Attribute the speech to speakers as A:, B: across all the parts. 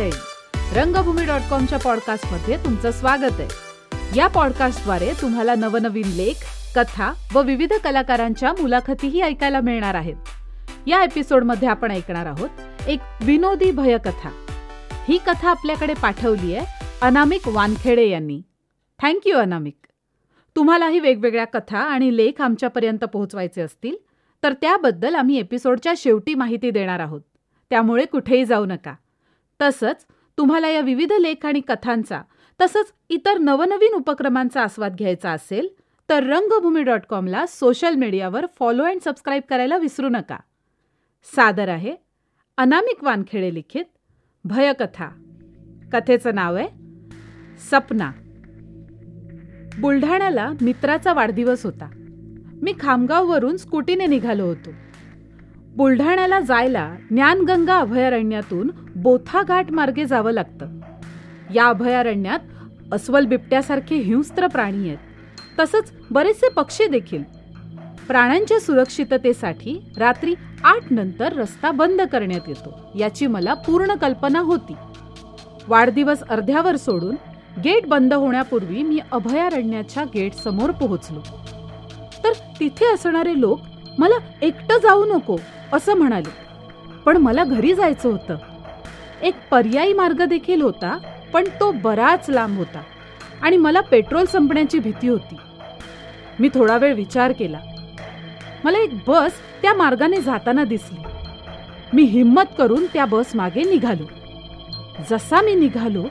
A: मंडळी रंगभूमी डॉट कॉमच्या पॉडकास्टमध्ये तुमचं स्वागत आहे. या पॉडकास्टद्वारे तुम्हाला नवनवीन लेख कथा व विविध कलाकारांच्या मुलाखतीही ऐकायला मिळणार आहेत. या एपिसोडमध्ये आपण ऐकणार आहोत एक विनोदी भयकथा. ही कथा आपल्याकडे पाठवली आहे अनामिक वानखेडे यांनी. Thank you Anamik. तुम्हालाही वेगवेगळ्या कथा आणि लेख आमच्यापर्यंत पोहोचवायचे असतील तर त्याबद्दल आम्ही एपिसोडच्या शेवटी माहिती देणार आहोत. त्यामुळे कुठेही जाऊ नका. तसंच तुम्हाला या विविध लेख आणि कथांचा तसंच इतर नवनवीन उपक्रमांचा आस्वाद घ्यायचा असेल तर रंगभूमी डॉट कॉमला सोशल मीडियावर फॉलो अँड सबस्क्राईब करायला विसरू नका. सादर आहे अनामिक वानखेडे लिखित भयकथा. कथेचं नाव आहे सपना. बुलढाण्याला मित्राचा वाढदिवस होता. मी खामगाववरून स्कूटीने निघालो होतो. बुलढाण्याला जायला ज्ञानगंगा अभयारण्यातून बोथा घाट मार्गे जावं लागतं. या अभयारण्यात अस्वल बिबट्यासारखे हिंस्त्र प्राणी आहेत. तसंच बरेचसे पक्षी देखील. प्राण्यांच्या सुरक्षिततेसाठी रात्री आठ नंतर रस्ता बंद करण्यात येतो. याची मला पूर्ण कल्पना होती. वाढदिवस अर्ध्यावर सोडून गेट बंद होण्यापूर्वी मी अभयारण्याच्या गेट समोर पोहोचलो. तर तिथे असणारे लोक मला एकटं जाऊ नको. असं म्हणाले. पण मला घरी जायचं होतं. एक पर्यायी मार्ग देखील होता पण तो बराच लांब होता आणि मला पेट्रोल संपण्याची भीती होती. मी थोडा वेळ विचार केला. मला एक बस त्या मार्गाने जाताना दिसली. मी हिम्मत करून त्या बस मागे निघालो. जसा मी निघालो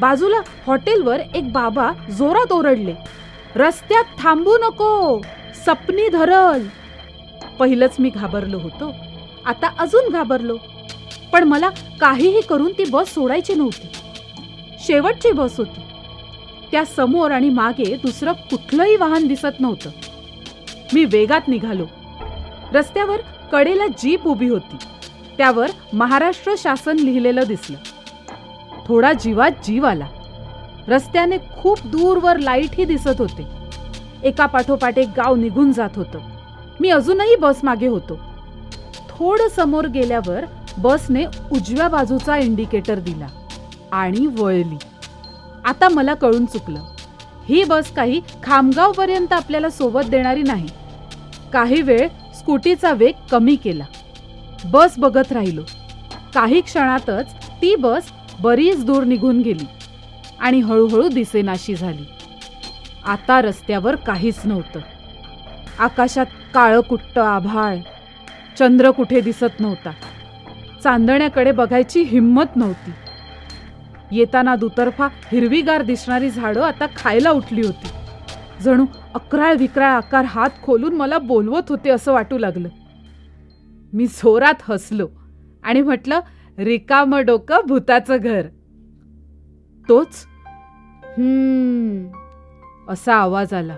A: बाजूला हॉटेलवर एक बाबा जोरात ओरडले रस्त्यात थांबू नको सपनी धरल. पहिलंच मी घाबरलो होतो. आता अजून घाबरलो. पण मला काहीही करून ती बस सोडायची नव्हती. शेवटची बस होती. त्या समोर आणि मागे दुसरं कुठलंही वाहन दिसत नव्हतं. मी वेगात निघालो. रस्त्यावर कडेला जीप उभी होती. त्यावर महाराष्ट्र शासन लिहिलेलं दिसलं. थोडा जीवात जीव आला. रस्त्याने खूप दूरवर लाईटही दिसत होते. एका पाठोपाठ एक गाव निघून जात होतं. मी अजूनही बस मागे होतो. थोडं समोर गेल्यावर बसने उजव्या बाजूचा इंडिकेटर दिला आणि वळली. आता मला कळून चुकलं. ही बस काही खामगावपर्यंत आपल्याला सोबत देणारी नाही. काही वेळ स्कूटीचा वेग कमी केला. बस बघत राहिलो. काही क्षणातच ती बस बरीच दूर निघून गेली आणि हळूहळू दिसेनाशी झाली. आता रस्त्यावर काहीच नव्हतं. आकाशात काळकुट्ट आभाळ. चंद्र कुठे दिसत नव्हता. चांदण्याकडे बघायची हिंमत नव्हती. येताना दुतर्फा हिरवीगार दिसणारी झाडं आता खायला उठली होती. जणू अकराळ विक्राळ आकार हात खोलून मला बोलवत होते असं वाटू लागलं. मी जोरात हसलो आणि म्हटलं रिकाम डोकं भूताचं घर. तोच हम्म असा आवाज आला.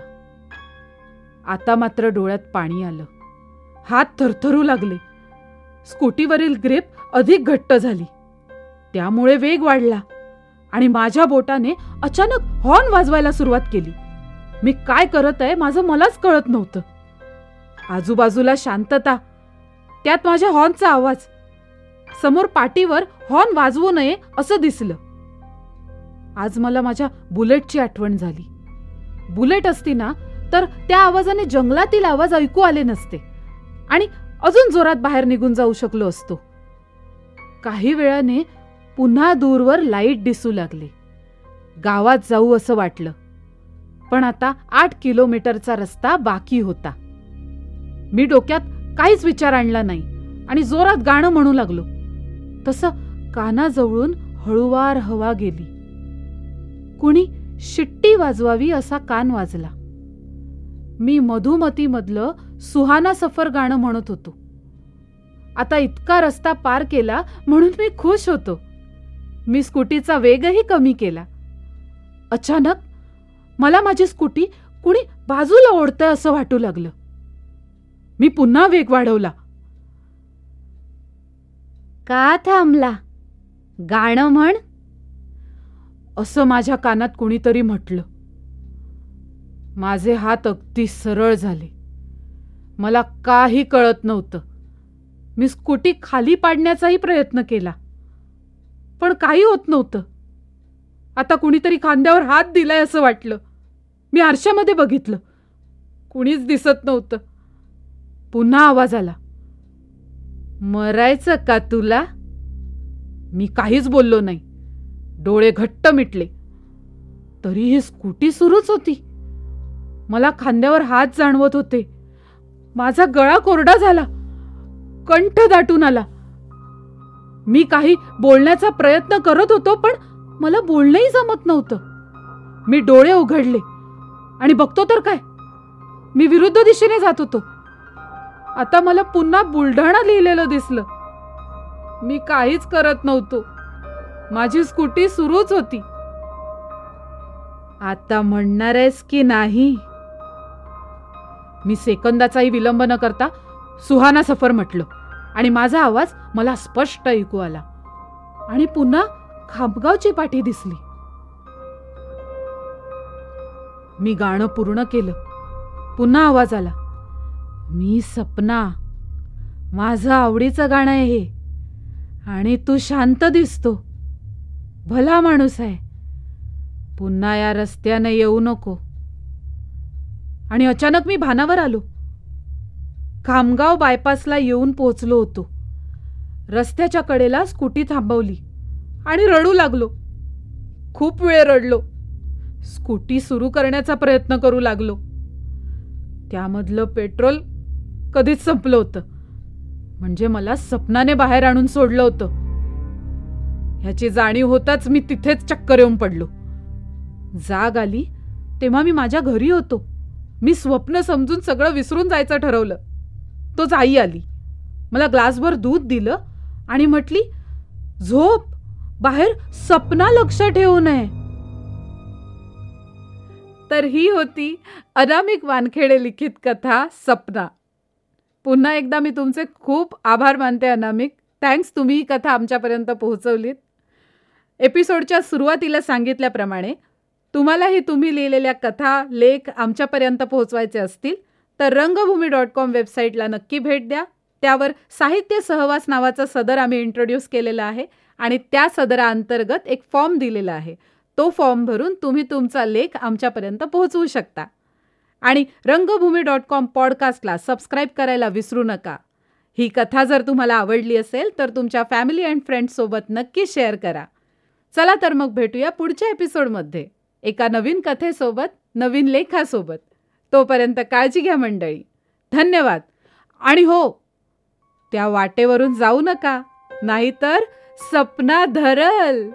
A: आता मात्र डोळ्यात पाणी आलं. हात थरथरू लागले. स्कूटीवरील ग्रेप अधिक घट्ट झाली. त्यामुळे वेग वाढला आणि माझ्या बोटाने अचानक हॉर्न वाजवायला सुरुवात केली. मी काय करत आहे माझं मलाच कळत नव्हतं. आजूबाजूला शांतता त्यात माझ्या हॉर्नचा आवाज. समोर पाटीवर हॉर्न वाजवू नये असं दिसलं. आज मला माझ्या बुलेटची आठवण झाली. बुलेट असती ना तर त्या आवाजाने जंगलातील आवाज ऐकू आले नसते. आणि अजून जोरात बाहेर निघून जाऊ शकलो असतो. काही वेळाने पुन्हा दूरवर लाइट दिसू लागली. गावात जाऊ असं वाटलं. पण आता आठ किलोमीटरचा रस्ता बाकी होता. मी डोक्यात काहीच विचार आणला नाही आणि जोरात गाणं म्हणू लागलो. तसं कानाजवळून हळुवार हवा गेली. कुणी शिट्टी वाजवावी असा कान वाजला. मी मधुमतीमधलं सुहाना सफर गाणं म्हणत होतो. आता इतका रस्ता पार केला म्हणून मी खुश होतो. मी स्कूटीचा वेगही कमी केला. अचानक मला माझी स्कूटी कुणी बाजूला ओढतंय असं वाटू लागलं. मी पुन्हा वेग वाढवला. का थांबला? गाणं म्हण. असं माझ्या कानात कुणीतरी म्हटलं. माझे हात अगदी सरळ झाले. मला काही कळत नव्हतं. मी स्कूटी खाली पाडण्याचाही प्रयत्न केला. पण काही होत नव्हतं. आता कुणीतरी खांद्यावर हात दिलाय असं वाटलं. मी आरशामध्ये बघितलं. कुणीच दिसत नव्हतं. पुन्हा आवाज आला. मरायचं का तुला? मी काहीच बोललो नाही. डोळे घट्ट मिटले. तरी ही स्कूटी सुरूच होती. मला खांद्यावर हात जाणवत होते. माझा गळा कोरडा झाला. कंठ दाटून आला. मी काही बोलण्याचा प्रयत्न करत होतो पण मला बोलणंही जमत नव्हतं. मी डोळे उघडले. आणि बघतो तर काय? मी विरुद्ध दिशेने जात होतो. आता मला पुन्हा बुलढाणा लिहिलेलं दिसलं. मी काहीच करत नव्हतो. माझी स्कूटी सुरूच होती. आता म्हणणार आहेस की नाही? मी सेकंदाचाही विलंब न करता सुहाना सफर म्हटलं आणि माझा आवाज मला स्पष्ट ऐकू आला. आणि पुन्हा खामगावची पाठी दिसली. मी गाणं पूर्ण केलं. पुन्हा आवाज आला. मी सपना माझं आवडीचं गाणं आहे हे. आणि तू शांत दिसतो. भला माणूस आहे. पुन्हा या रस्त्याने येऊ नको. आणि अचानक मी भानावर आलो. खामगाव बायपासला येऊन पोहोचलो होतो. रस्त्याच्या कडेला स्कूटी थांबवली आणि रडू लागलो. खूप वेळ रडलो. स्कूटी सुरू करण्याचा प्रयत्न करू लागलो. त्यामधलं पेट्रोल कधीच संपलं होतं. म्हणजे मला सपनाने बाहेर आणून सोडलं होतं. ह्याची जाणीव होताच मी तिथेच चक्कर येऊन पडलो. जाग आली तेव्हा मी माझ्या घरी होतो. मी स्वप्न समजून सगळं विसरून जायचं ठरवलं. तोच आई आली. मला ग्लासभर दूध दिलं आणि म्हटली झोप बाहेर सपना लक्ष ठेवू नये. तर ही होती अनामिक वानखेडे लिखित कथा सपना. पुन्हा एकदा मी तुमचे खूप आभार मानते अनामिक. थँक्स तुम्ही ही कथा आमच्यापर्यंत पोहोचवलीत. एपिसोडच्या सुरुवातीला सांगितल्याप्रमाणे तुम्हालाही तुम्ही लिहिलेल्या कथा लेख आमच्यापर्यंत पोहोचवायचे असतील तर रंगभूमी डॉट कॉम वेबसाईटला नक्की भेट द्या. त्यावर साहित्य सहवास नावाचा सदर आम्ही इंट्रोड्यूस केलेला आहे आणि त्या सदराअंतर्गत एक फॉर्म दिलेला आहे. तो फॉर्म भरून तुम्ही तुमचा लेख आमच्यापर्यंत पोहोचवू शकता. आणि रंगभूमी डॉट कॉम पॉडकास्टला सबस्क्राईब करायला विसरू नका. ही कथा जर तुम्हाला आवडली असेल तर तुमच्या फॅमिली अँड फ्रेंड्ससोबत नक्की शेअर करा. चला तर मग भेटूया पुढच्या एपिसोडमध्ये एका नवीन कथेसोबत नवीन लेखासोबत. तोपर्यंत काळजी घ्या मंडळी. धन्यवाद. आणि हो त्या वाटेवरून जाऊ नका. नाहीतर सपना धरल.